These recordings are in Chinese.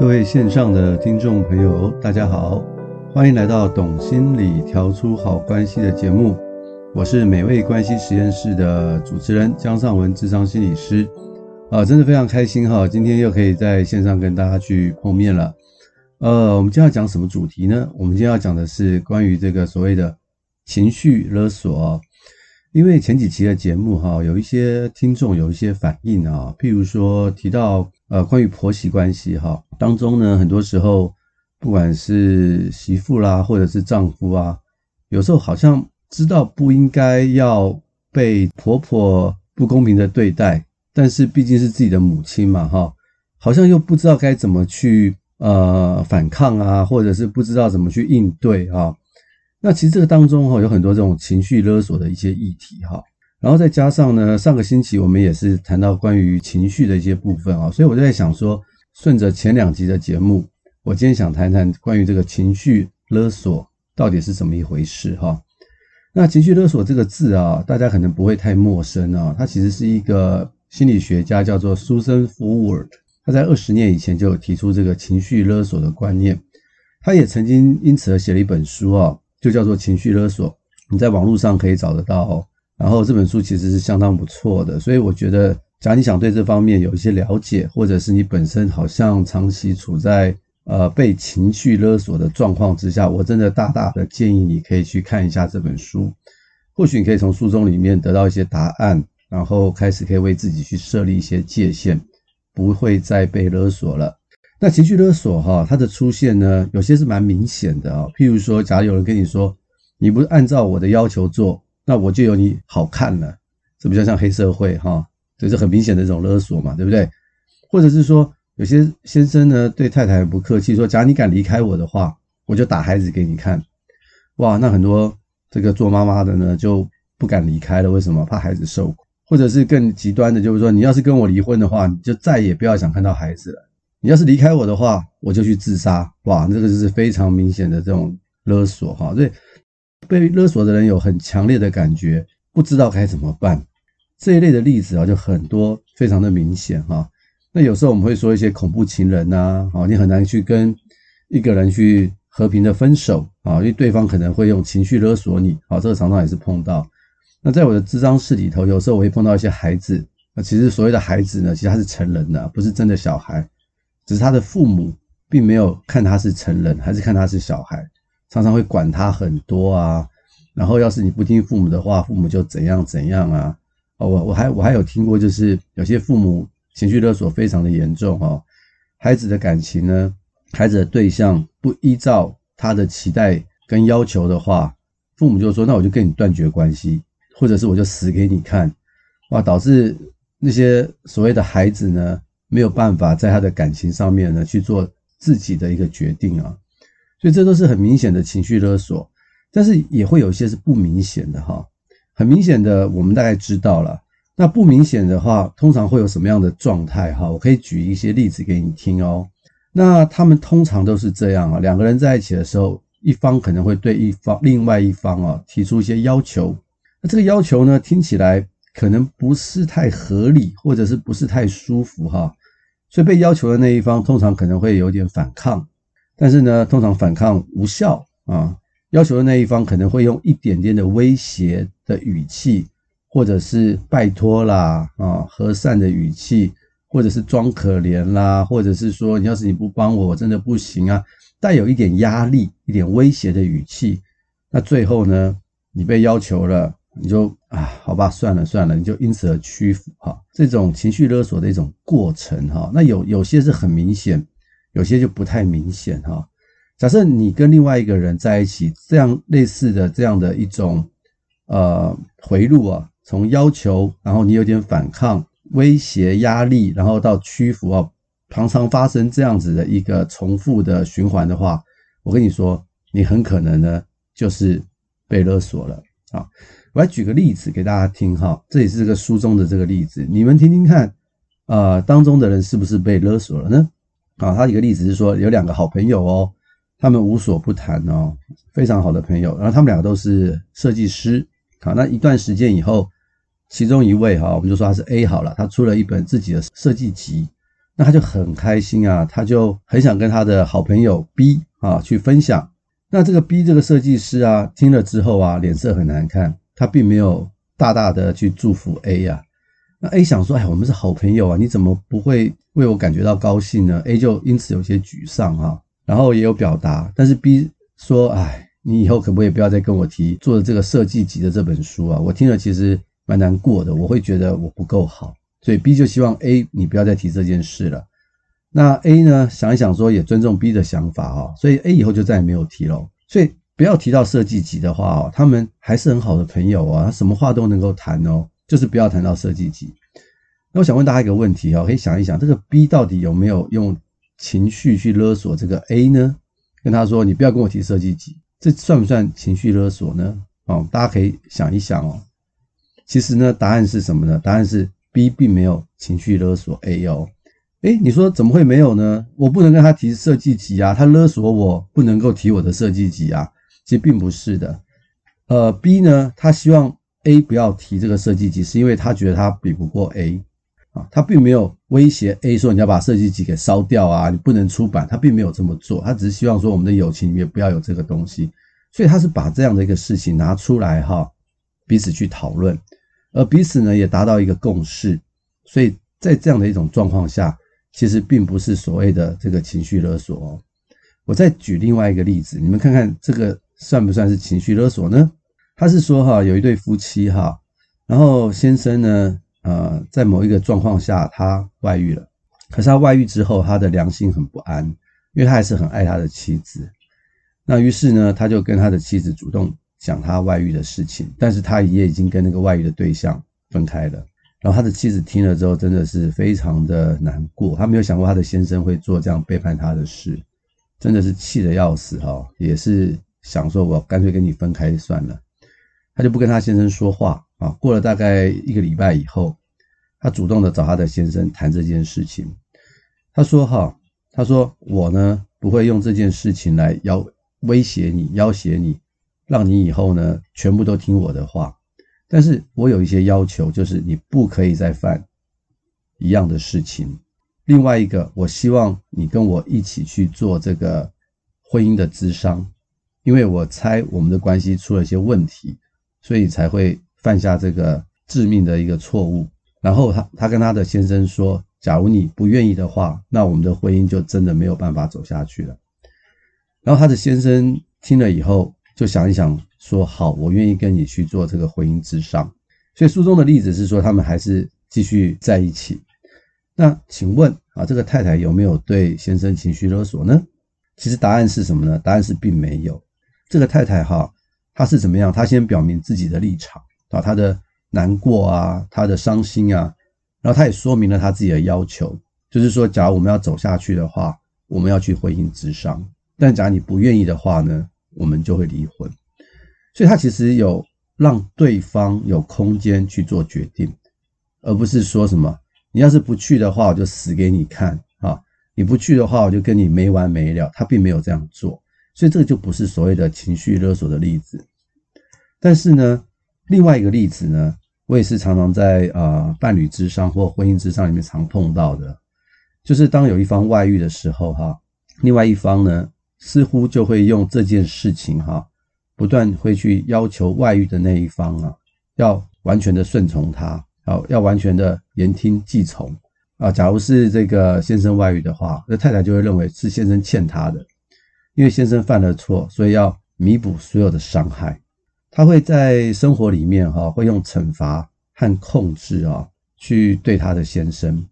各位线上的听众朋友，大家好，欢迎来到《懂心理调出好关系》的节目。我是美味关系实验室的主持人江尚文，智商心理师。啊，真的非常开心哈，今天又可以在线上跟大家去碰面了。呃，我们今天要讲什么主题呢？我们今天要讲的是关于这个所谓的情绪勒索。因为前几期的节目哈，有一些听众有一些反应啊，譬如说提到呃关于婆媳关系哈当中呢，很多时候不管是媳妇啦，或者是丈夫啊，有时候好像知道不应该要被婆婆不公平的对待。但是毕竟是自己的母亲嘛，哈，好像又不知道该怎么去呃反抗啊，或者是不知道怎么去应对啊。那其实这个当中哈有很多这种情绪勒索的一些议题哈，然后再加上呢，上个星期我们也是谈到关于情绪的一些部分啊，所以我就在想说，顺着前两集的节目，我今天想谈谈关于这个情绪勒索到底是怎么一回事哈。那情绪勒索这个字啊，大家可能不会太陌生啊，它其实是一个。心理学家叫做 Susan Forward，他在二十年以前就有提出这个情绪勒索的观念。他也曾经因此而写了一本书啊，就叫做《情绪勒索》，你在网络上可以找得到哦。然后这本书其实是相当不错的，所以我觉得，假如你想对这方面有一些了解，或者是你本身好像长期处在呃被情绪勒索的状况之下，我真的大大的建议你可以去看一下这本书，或许你可以从书中里面得到一些答案。然后开始可以为自己去设立一些界限，不会再被勒索了。那情绪勒索哈，它的出现呢，有些是蛮明显的啊。譬如说，假如有人跟你说，你不按照我的要求做，那我就有你好看了，这比较像黑社会哈，这是很明显的这种勒索嘛，对不对？或者是说，有些先生呢对太太不客气，说，假如你敢离开我的话，我就打孩子给你看。哇，那很多这个做妈妈的呢就不敢离开了，为什么？怕孩子受苦。或者是更极端的，就是说，你要是跟我离婚的话，你就再也不要想看到孩子了。你要是离开我的话，我就去自杀。哇，这个就是非常明显的这种勒索哈。所以被勒索的人有很强烈的感觉，不知道该怎么办。这一类的例子啊，就很多，非常的明显哈。那有时候我们会说一些恐怖情人呐，啊，你很难去跟一个人去和平的分手啊，因为对方可能会用情绪勒索你。啊，这个常常也是碰到。那在我的咨商室里头，有时候我会碰到一些孩子。那其实所谓的孩子呢，其实他是成人的，不是真的小孩，只是他的父母并没有看他是成人，还是看他是小孩，常常会管他很多啊。然后要是你不听父母的话，父母就怎样怎样啊。哦，我我还我还有听过，就是有些父母情绪勒索非常的严重哦。孩子的感情呢，孩子的对象不依照他的期待跟要求的话，父母就说：“那我就跟你断绝关系。”或者是我就死给你看，哇！导致那些所谓的孩子呢，没有办法在他的感情上面呢去做自己的一个决定啊，所以这都是很明显的情绪勒索。但是也会有一些是不明显的哈，很明显的我们大概知道了。那不明显的话，通常会有什么样的状态哈？我可以举一些例子给你听哦。那他们通常都是这样啊，两个人在一起的时候，一方可能会对一方另外一方啊提出一些要求。那这个要求呢，听起来可能不是太合理，或者是不是太舒服哈，所以被要求的那一方通常可能会有点反抗，但是呢，通常反抗无效啊，要求的那一方可能会用一点点的威胁的语气，或者是拜托啦啊，和善的语气，或者是装可怜啦，或者是说你要是你不帮我，我真的不行啊，带有一点压力、一点威胁的语气，那最后呢，你被要求了。你就啊，好吧，算了算了，你就因此而屈服哈。这种情绪勒索的一种过程哈，那有有些是很明显，有些就不太明显哈。假设你跟另外一个人在一起，这样类似的这样的一种呃回路啊，从要求，然后你有点反抗、威胁、压力，然后到屈服啊，常常发生这样子的一个重复的循环的话，我跟你说，你很可能呢就是被勒索了啊。我来举个例子给大家听哈，这也是这个书中的这个例子，你们听听看，啊、呃，当中的人是不是被勒索了呢？啊，他一个例子是说，有两个好朋友哦，他们无所不谈哦，非常好的朋友，然后他们两个都是设计师，好，那一段时间以后，其中一位哈，我们就说他是 A 好了，他出了一本自己的设计集，那他就很开心啊，他就很想跟他的好朋友 B 啊去分享。那这个 B 这个设计师啊，听了之后啊，脸色很难看，他并没有大大的去祝福 A 呀、啊。那 A 想说，哎，我们是好朋友啊，你怎么不会为我感觉到高兴呢？A 就因此有些沮丧啊，然后也有表达，但是 B 说，哎，你以后可不可以不要再跟我提做的这个设计集的这本书啊？我听了其实蛮难过的，我会觉得我不够好。所以 B 就希望 A 你不要再提这件事了。那 A 呢，想一想说也尊重 B 的想法哈，所以 A 以后就再也没有提了。所以不要提到设计级的话哦，他们还是很好的朋友啊，他什么话都能够谈哦，就是不要谈到设计级。那我想问大家一个问题哦，可以想一想，这个 B 到底有没有用情绪去勒索这个 A 呢？跟他说你不要跟我提设计级，这算不算情绪勒索呢？哦，大家可以想一想哦。其实呢，答案是什么呢？答案是。B 并没有情绪勒索 A 哦，诶，你说怎么会没有呢？我不能跟他提设计级啊，他勒索我不能够提我的设计级啊，其实并不是的。呃，B 呢，他希望 A 不要提这个设计集，是因为他觉得他比不过 A 啊，他并没有威胁 A 说你要把设计集给烧掉啊，你不能出版，他并没有这么做，他只是希望说我们的友情里面不要有这个东西，所以他是把这样的一个事情拿出来哈，彼此去讨论。而彼此呢也达到一个共识，所以在这样的一种状况下，其实并不是所谓的这个情绪勒索哦。我再举另外一个例子，你们看看这个算不算是情绪勒索呢？他是说哈，有一对夫妻哈，然后先生呢，呃，在某一个状况下他外遇了，可是他外遇之后，他的良心很不安，因为他还是很爱他的妻子。那于是呢，他就跟他的妻子主动。讲他外遇的事情，但是他也已经跟那个外遇的对象分开了。然后他的妻子听了之后，真的是非常的难过。他没有想过他的先生会做这样背叛他的事，真的是气得要死哈。也是想说，我干脆跟你分开算了。他就不跟他先生说话啊。过了大概一个礼拜以后，他主动的找他的先生谈这件事情。他说：“哈，他说我呢不会用这件事情来要威胁你，要挟你。”让你以后呢全部都听我的话，但是我有一些要求，就是你不可以再犯一样的事情。另外一个，我希望你跟我一起去做这个婚姻的咨商，因为我猜我们的关系出了一些问题，所以才会犯下这个致命的一个错误。然后他他跟他的先生说，假如你不愿意的话，那我们的婚姻就真的没有办法走下去了。然后他的先生听了以后。就想一想，说好，我愿意跟你去做这个婚姻之商。所以书中的例子是说，他们还是继续在一起。那请问啊，这个太太有没有对先生情绪勒索呢？其实答案是什么呢？答案是并没有。这个太太哈，她是怎么样？她先表明自己的立场啊，她的难过啊，她的伤心啊，然后她也说明了她自己的要求，就是说，假如我们要走下去的话，我们要去婚姻咨商。但假如你不愿意的话呢？我们就会离婚，所以她其实有让对方有空间去做决定，而不是说什么你要是不去的话，我就死给你看啊！你不去的话，我就跟你没完没了。她并没有这样做，所以这个就不是所谓的情绪勒索的例子。但是呢，另外一个例子呢，我也是常常在啊伴侣之上或婚姻之上里面常碰到的，就是当有一方外遇的时候，哈，另外一方呢。似乎就会用这件事情哈，不断会去要求外遇的那一方啊，要完全的顺从他，要要完全的言听计从啊。假如是这个先生外遇的话，那太太就会认为是先生欠他的，因为先生犯了错，所以要弥补所有的伤害。他会在生活里面哈，会用惩罚和控制啊，去对他的先生，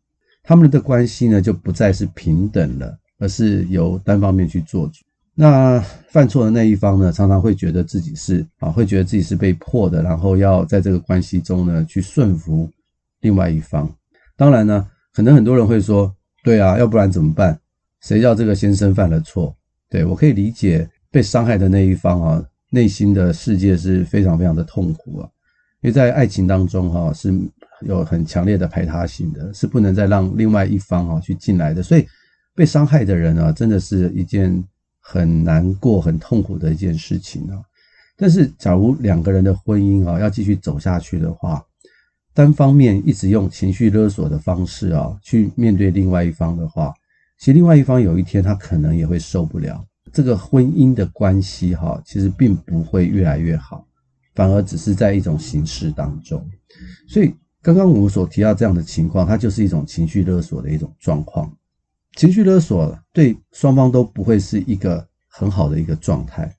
他们的关系呢就不再是平等了。而是由单方面去做主，那犯错的那一方呢，常常会觉得自己是啊，会觉得自己是被迫的，然后要在这个关系中呢去顺服另外一方。当然呢，可能很多人会说，对啊，要不然怎么办？谁叫这个先生犯了错？对，我可以理解被伤害的那一方啊，内心的世界是非常非常的痛苦啊，因为在爱情当中哈是有很强烈的排他性的，是不能再让另外一方啊去进来的，所以。被伤害的人啊，真的是一件很难过、很痛苦的一件事情啊。但是，假如两个人的婚姻啊要继续走下去的话，单方面一直用情绪勒索的方式啊，去面对另外一方的话，其实另外一方有一天他可能也会受不了。这个婚姻的关系哈，其实并不会越来越好，反而只是在一种形式当中。所以刚刚我们所提到这样的情况，它就是一种情绪勒索的一种状况。情绪勒索对双方都不会是一个很好的一个状态。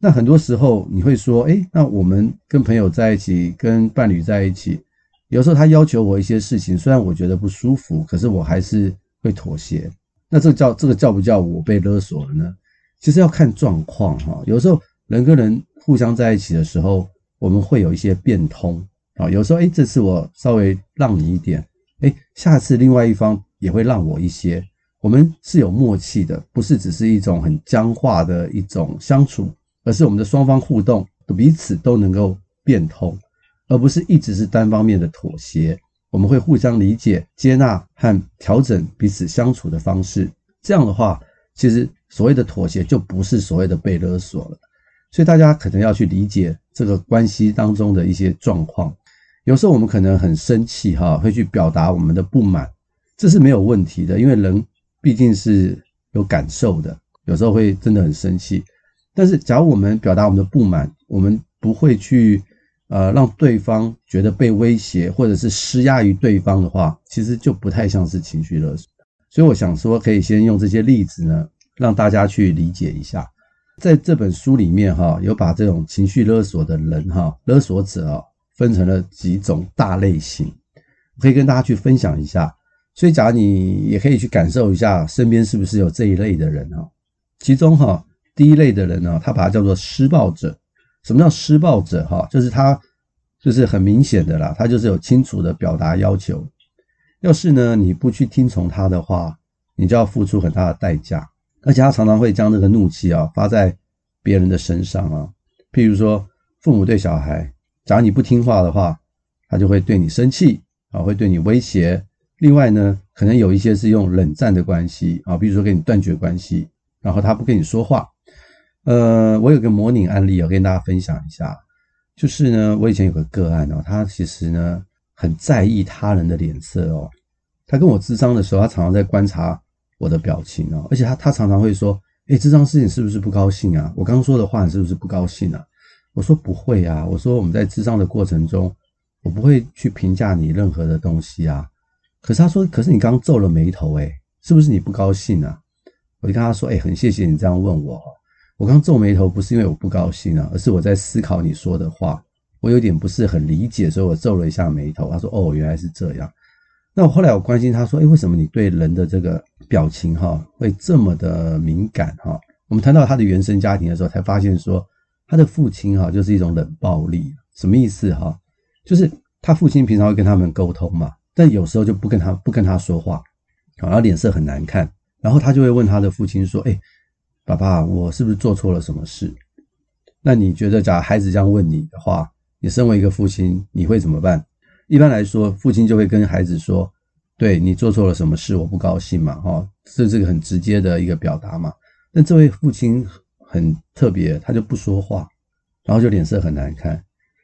那很多时候你会说，诶，那我们跟朋友在一起，跟伴侣在一起。有时候他要求我一些事情，虽然我觉得不舒服，可是我还是会妥协。那这叫这个叫不叫我被勒索了呢？其实要看状况哈。有时候人跟人互相在一起的时候，我们会有一些变通啊。有时候诶，这次我稍微让你一点，诶，下次另外一方也会让我一些。我们是有默契的，不是只是一种很僵化的一种相处，而是我们的双方互动彼此都能够变通。而不是一直是单方面的妥协，我们会互相理解、接纳和调整彼此相处的方式。这样的话，其实所谓的妥协就不是所谓的被勒索了。所以大家可能要去理解这个关系当中的一些状况。有时候我们可能很生气，哈，会去表达我们的不满，这是没有问题的，因为人毕竟是有感受的。有时候会真的很生气，但是假如我们表达我们的不满，我们不会去。呃，让对方觉得被威胁，或者是施压于对方的话，其实就不太像是情绪勒索。所以我想说，可以先用这些例子呢，让大家去理解一下。在这本书里面，哈，有把这种情绪勒索的人，哈，勒索者啊，分成了几种大类型，可以跟大家去分享一下。所以，假如你也可以去感受一下，身边是不是有这一类的人哈。其中哈，第一类的人呢，他把它叫做施暴者。什么叫施暴者？哈，就是他，就是很明显的啦，他就是有清楚的表达要求。要是呢，你不去听从他的话，你就要付出很大的代价。而且他常常会将这个怒气啊发在别人的身上啊。譬如说，父母对小孩，假如你不听话的话，他就会对你生气啊，会对你威胁。另外呢，可能有一些是用冷战的关系啊，比如说跟你断绝关系，然后他不跟你说话。呃，我有个模拟案例要跟大家分享一下，就是呢，我以前有个个案哦，他其实呢很在意他人的脸色哦。他跟我智商的时候，他常常在观察我的表情哦，而且他他常常会说：“诶，智商师你是不是不高兴啊？我刚刚说的话你是不是不高兴啊？”我说：“不会啊，我说我们在智商的过程中，我不会去评价你任何的东西啊。”可是他说：“可是你刚皱了眉头，诶，是不是你不高兴啊？”我就跟他说：“诶，很谢谢你这样问我。”我刚皱眉头不是因为我不高兴啊，而是我在思考你说的话，我有点不是很理解，所以我皱了一下眉头。他说：“哦，原来是这样。”那我后来我关心他说：“诶，为什么你对人的这个表情哈会这么的敏感哈？”我们谈到他的原生家庭的时候，才发现说他的父亲哈就是一种冷暴力，什么意思哈？就是他父亲平常会跟他们沟通嘛，但有时候就不跟他不跟他说话，然后脸色很难看，然后他就会问他的父亲说：“诶。”爸爸，我是不是做错了什么事？那你觉得，假如孩子这样问你的话，你身为一个父亲，你会怎么办？一般来说，父亲就会跟孩子说：“对，你做错了什么事，我不高兴嘛。”哈，这是个很直接的一个表达嘛。但这位父亲很特别，他就不说话，然后就脸色很难看，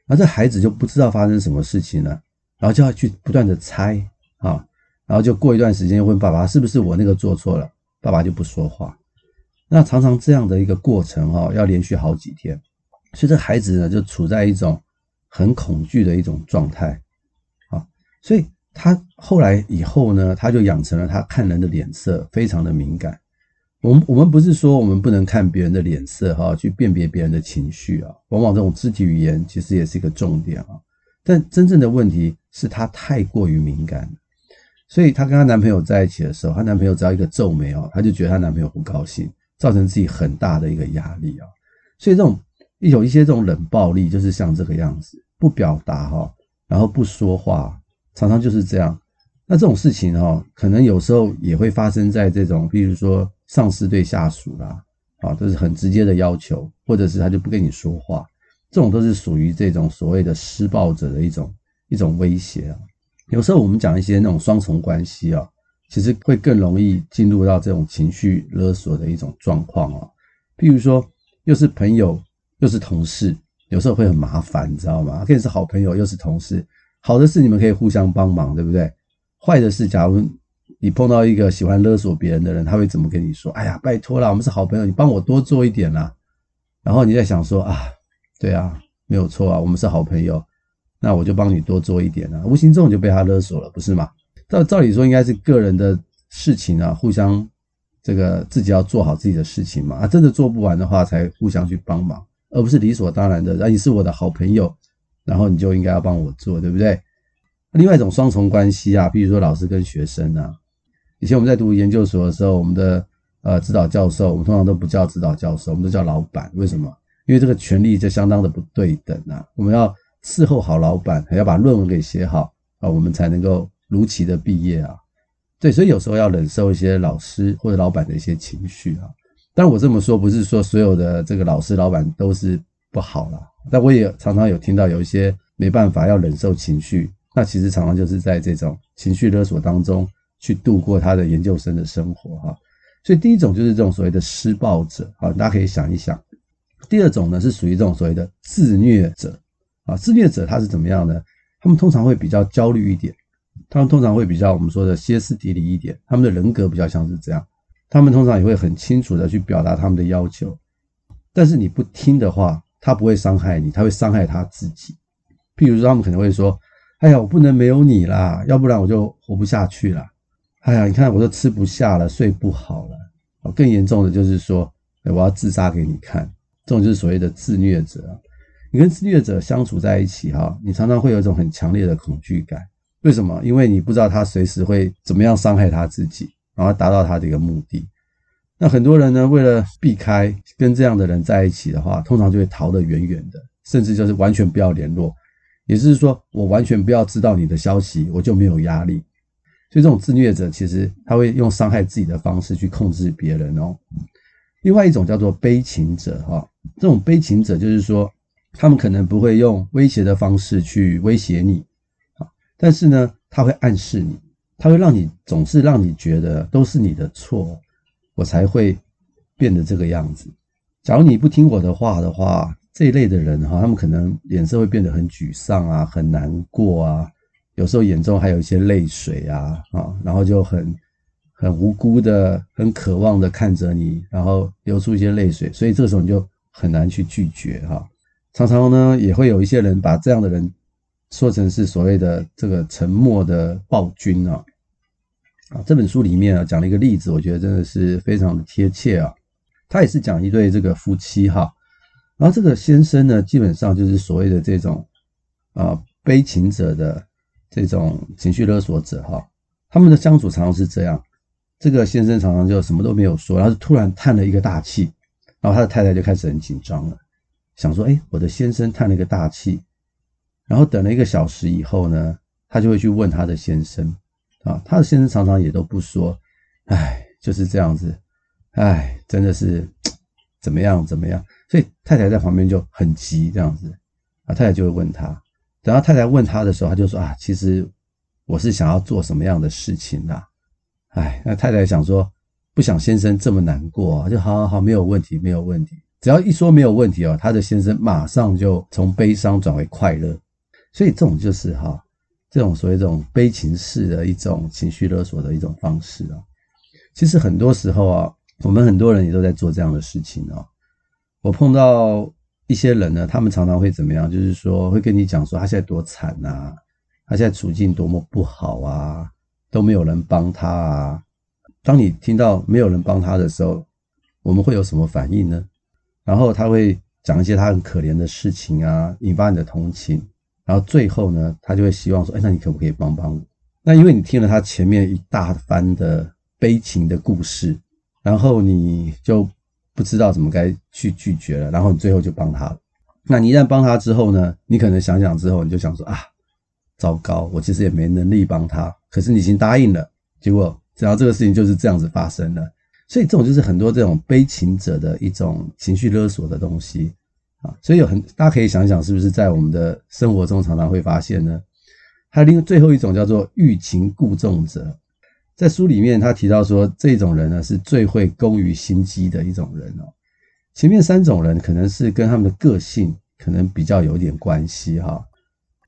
然后这孩子就不知道发生什么事情了，然后就要去不断的猜啊，然后就过一段时间问爸爸：“是不是我那个做错了？”爸爸就不说话。那常常这样的一个过程哈，要连续好几天，所以这孩子呢就处在一种很恐惧的一种状态啊，所以他后来以后呢，他就养成了他看人的脸色非常的敏感。我们我们不是说我们不能看别人的脸色哈，去辨别别人的情绪啊，往往这种肢体语言其实也是一个重点啊。但真正的问题是他太过于敏感，所以她跟她男朋友在一起的时候，她男朋友只要一个皱眉哦，她就觉得她男朋友不高兴。造成自己很大的一个压力啊，所以这种有一些这种冷暴力，就是像这个样子，不表达哈，然后不说话，常常就是这样。那这种事情哈，可能有时候也会发生在这种，比如说上司对下属啦，啊，都是很直接的要求，或者是他就不跟你说话，这种都是属于这种所谓的施暴者的一种一种威胁啊。有时候我们讲一些那种双重关系啊。其实会更容易进入到这种情绪勒索的一种状况哦，譬如说，又是朋友又是同事，有时候会很麻烦，你知道吗？可以是好朋友又是同事，好的是你们可以互相帮忙，对不对？坏的是，假如你碰到一个喜欢勒索别人的人，他会怎么跟你说？哎呀，拜托啦，我们是好朋友，你帮我多做一点啦。然后你在想说啊，对啊，没有错啊，我们是好朋友，那我就帮你多做一点啊。无形中就被他勒索了，不是吗？照照理说应该是个人的事情啊，互相这个自己要做好自己的事情嘛。啊，真的做不完的话，才互相去帮忙，而不是理所当然的。那你是我的好朋友，然后你就应该要帮我做，对不对？另外一种双重关系啊，比如说老师跟学生啊。以前我们在读研究所的时候，我们的呃指导教授，我们通常都不叫指导教授，我们都叫老板。为什么？因为这个权力就相当的不对等啊。我们要伺候好老板，还要把论文给写好啊，我们才能够如期的毕业啊。对，所以有时候要忍受一些老师或者老板的一些情绪啊。但我这么说，不是说所有的这个老师、老板都是不好啦。但我也常常有听到有一些没办法要忍受情绪，那其实常常就是在这种情绪勒索当中。去度过他的研究生的生活哈，所以第一种就是这种所谓的施暴者啊，大家可以想一想。第二种呢是属于这种所谓的自虐者啊，自虐者他是怎么样呢？他们通常会比较焦虑一点，他们通常会比较我们说的歇斯底里一点，他们的人格比较像是这样，他们通常也会很清楚的去表达他们的要求，但是你不听的话，他不会伤害你，他会伤害他自己。譬如说，他们可能会说：“哎呀，我不能没有你啦，要不然我就活不下去了。”哎呀，你看我都吃不下了，睡不好了。更严重的就是说，我要自杀给你看。这种就是所谓的自虐者。你跟自虐者相处在一起哈，你常常会有一种很强烈的恐惧感。为什么？因为你不知道他随时会怎么样伤害他自己，然后达到他的一个目的。那很多人呢，为了避开跟这样的人在一起的话，通常就会逃得远远的，甚至就是完全不要联络。也就是说，我完全不要知道你的消息，我就没有压力。所以这种自虐者，其实他会用伤害自己的方式去控制别人哦。另外一种叫做悲情者哈，这种悲情者就是说，他们可能不会用威胁的方式去威胁你，但是呢，他会暗示你，他会让你总是让你觉得都是你的错，我才会变得这个样子。假如你不听我的话的话，这一类的人哈，他们可能脸色会变得很沮丧啊，很难过啊。有时候眼中还有一些泪水啊，啊，然后就很很无辜的、很渴望的看着你，然后流出一些泪水，所以这个时候你就很难去拒绝哈。常常呢，也会有一些人把这样的人说成是所谓的这个沉默的暴君啊。啊，这本书里面啊讲了一个例子，我觉得真的是非常的贴切啊。他也是讲一对这个夫妻哈，然后这个先生呢，基本上就是所谓的这种啊悲情者的。这种情绪勒索者哈，他们的相处常常是这样。这个先生常常就什么都没有说，然后突然叹了一个大气，然后他的太太就开始很紧张了，想说：哎，我的先生叹了一个大气。然后等了一个小时以后呢，他就会去问他的先生啊，他的先生常常也都不说，哎，就是这样子，哎，真的是怎么样怎么样。所以太太在旁边就很急这样子，啊，太太就会问他。等到太太问他的时候，他就说啊，其实我是想要做什么样的事情啦？哎，那太太想说，不想先生这么难过，就好好好，没有问题，没有问题。只要一说没有问题哦，他的先生马上就从悲伤转为快乐。所以这种就是哈，这种所谓这种悲情式的一种情绪勒索的一种方式啊。其实很多时候啊，我们很多人也都在做这样的事情啊。我碰到。一些人呢，他们常常会怎么样？就是说，会跟你讲说他现在多惨啊，他现在处境多么不好啊，都没有人帮他啊。当你听到没有人帮他的时候，我们会有什么反应呢？然后他会讲一些他很可怜的事情啊，引发你的同情。然后最后呢，他就会希望说：“哎，那你可不可以帮帮我？”那因为你听了他前面一大番的悲情的故事，然后你就。不知道怎么该去拒绝了，然后你最后就帮他了。那你一旦帮他之后呢？你可能想想之后，你就想说啊，糟糕，我其实也没能力帮他。可是你已经答应了，结果只要这个事情就是这样子发生了。所以这种就是很多这种悲情者的一种情绪勒索的东西啊。所以有很大家可以想想，是不是在我们的生活中常常会发现呢？还有另最后一种叫做欲擒故纵者。在书里面，他提到说，这种人呢是最会工于心机的一种人哦。前面三种人可能是跟他们的个性可能比较有点关系哈。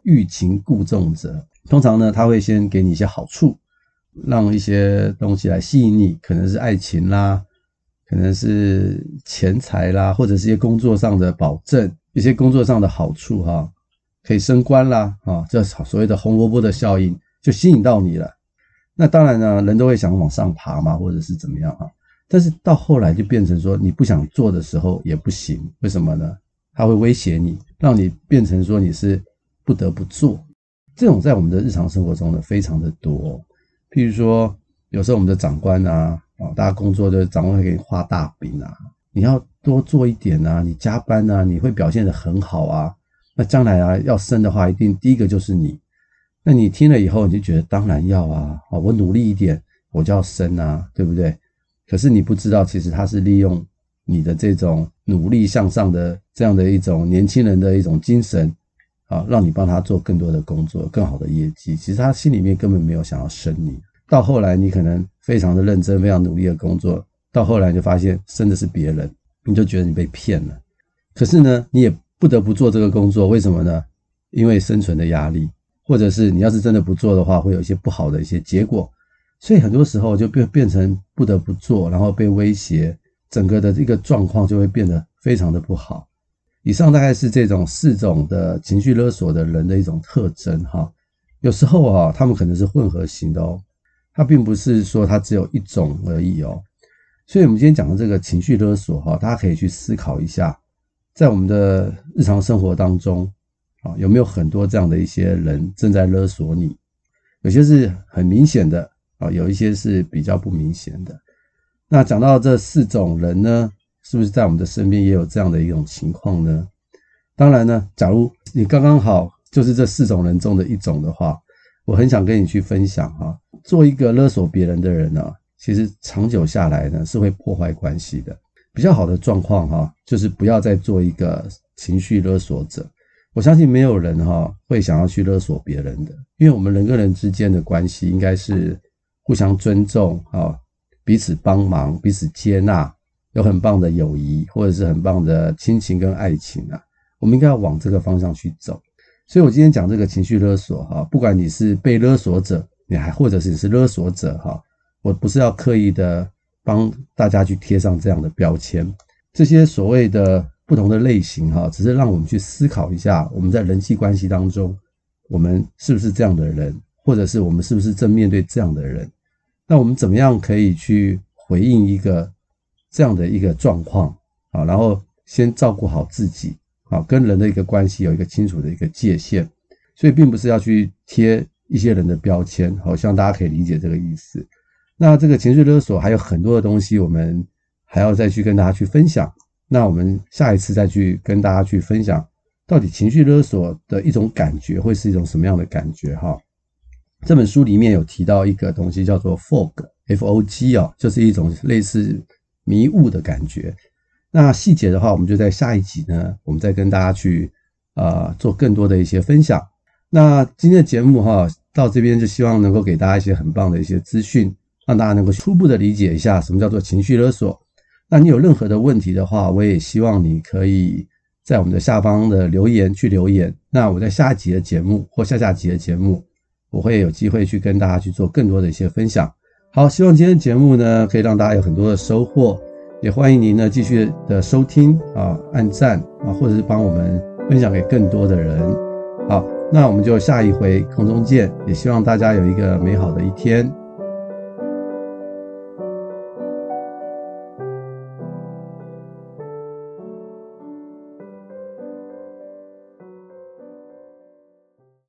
欲擒故纵者。通常呢，他会先给你一些好处，让一些东西来吸引你，可能是爱情啦，可能是钱财啦，或者是一些工作上的保证，一些工作上的好处哈，可以升官啦啊，这所谓的红萝卜的效应就吸引到你了。那当然呢，人都会想往上爬嘛，或者是怎么样哈。但是到后来就变成说，你不想做的时候也不行，为什么呢？他会威胁你，让你变成说你是不得不做。这种在我们的日常生活中呢，非常的多。譬如说，有时候我们的长官啊，啊，大家工作的长官会给你画大饼啊，你要多做一点啊，你加班啊，你会表现得很好啊。那将来啊，要升的话，一定第一个就是你。那你听了以后，你就觉得当然要啊，啊，我努力一点，我就要升啊，对不对？可是你不知道，其实他是利用你的这种努力向上的这样的一种年轻人的一种精神。啊，让你帮他做更多的工作，更好的业绩。其实他心里面根本没有想要升你。到后来，你可能非常的认真、非常努力的工作，到后来就发现生的是别人，你就觉得你被骗了。可是呢，你也不得不做这个工作，为什么呢？因为生存的压力，或者是你要是真的不做的话，会有一些不好的一些结果。所以很多时候就变变成不得不做，然后被威胁，整个的这个状况就会变得非常的不好。以上大概是这种四种的情绪勒索的人的一种特征哈，有时候啊，他们可能是混合型的哦，它并不是说它只有一种而已哦，所以我们今天讲的这个情绪勒索哈，大家可以去思考一下，在我们的日常生活当中啊，有没有很多这样的一些人正在勒索你？有些是很明显的啊，有一些是比较不明显的。那讲到这四种人呢，是不是在我们的身边也有这样的一种情况呢？当然呢，假如你刚刚好就是这四种人中的一种的话，我很想跟你去分享哈，做一个勒索别人的人呢，其实长久下来呢是会破坏关系的。比较好的状况哈，就是不要再做一个情绪勒索者。我相信没有人哈会想要去勒索别人的，因为我们人跟人之间的关系应该是互相尊重啊，彼此帮忙，彼此接纳。有很棒的友谊，或者是很棒的亲情跟爱情啊，我们应该要往这个方向去走。所以我今天讲这个情绪勒索哈，不管你是被勒索者，你还或者是你是勒索者哈，我不是要刻意的帮大家去贴上这样的标签。这些所谓的不同的类型哈，只是让我们去思考一下，我们在人际关系当中，我们是不是这样的人，或者是我们是不是正面对这样的人？那我们怎么样可以去回应一个？这样的一个状况啊，然后先照顾好自己啊，跟人的一个关系有一个清楚的一个界限，所以并不是要去贴一些人的标签，好，希望大家可以理解这个意思。那这个情绪勒索还有很多的东西，我们还要再去跟大家去分享。那我们下一次再去跟大家去分享，到底情绪勒索的一种感觉会是一种什么样的感觉？哈，这本书里面有提到一个东西叫做 fog，F-O-G 啊，就是一种类似。迷雾的感觉，那细节的话，我们就在下一集呢，我们再跟大家去呃做更多的一些分享。那今天的节目哈，到这边就希望能够给大家一些很棒的一些资讯，让大家能够初步的理解一下什么叫做情绪勒索。那你有任何的问题的话，我也希望你可以在我们的下方的留言去留言。那我在下一集的节目或下下集的节目，我会有机会去跟大家去做更多的一些分享。好，希望今天的节目呢，可以让大家有很多的收获，也欢迎您呢继续的收听啊，按赞啊，或者是帮我们分享给更多的人。好，那我们就下一回空中见，也希望大家有一个美好的一天。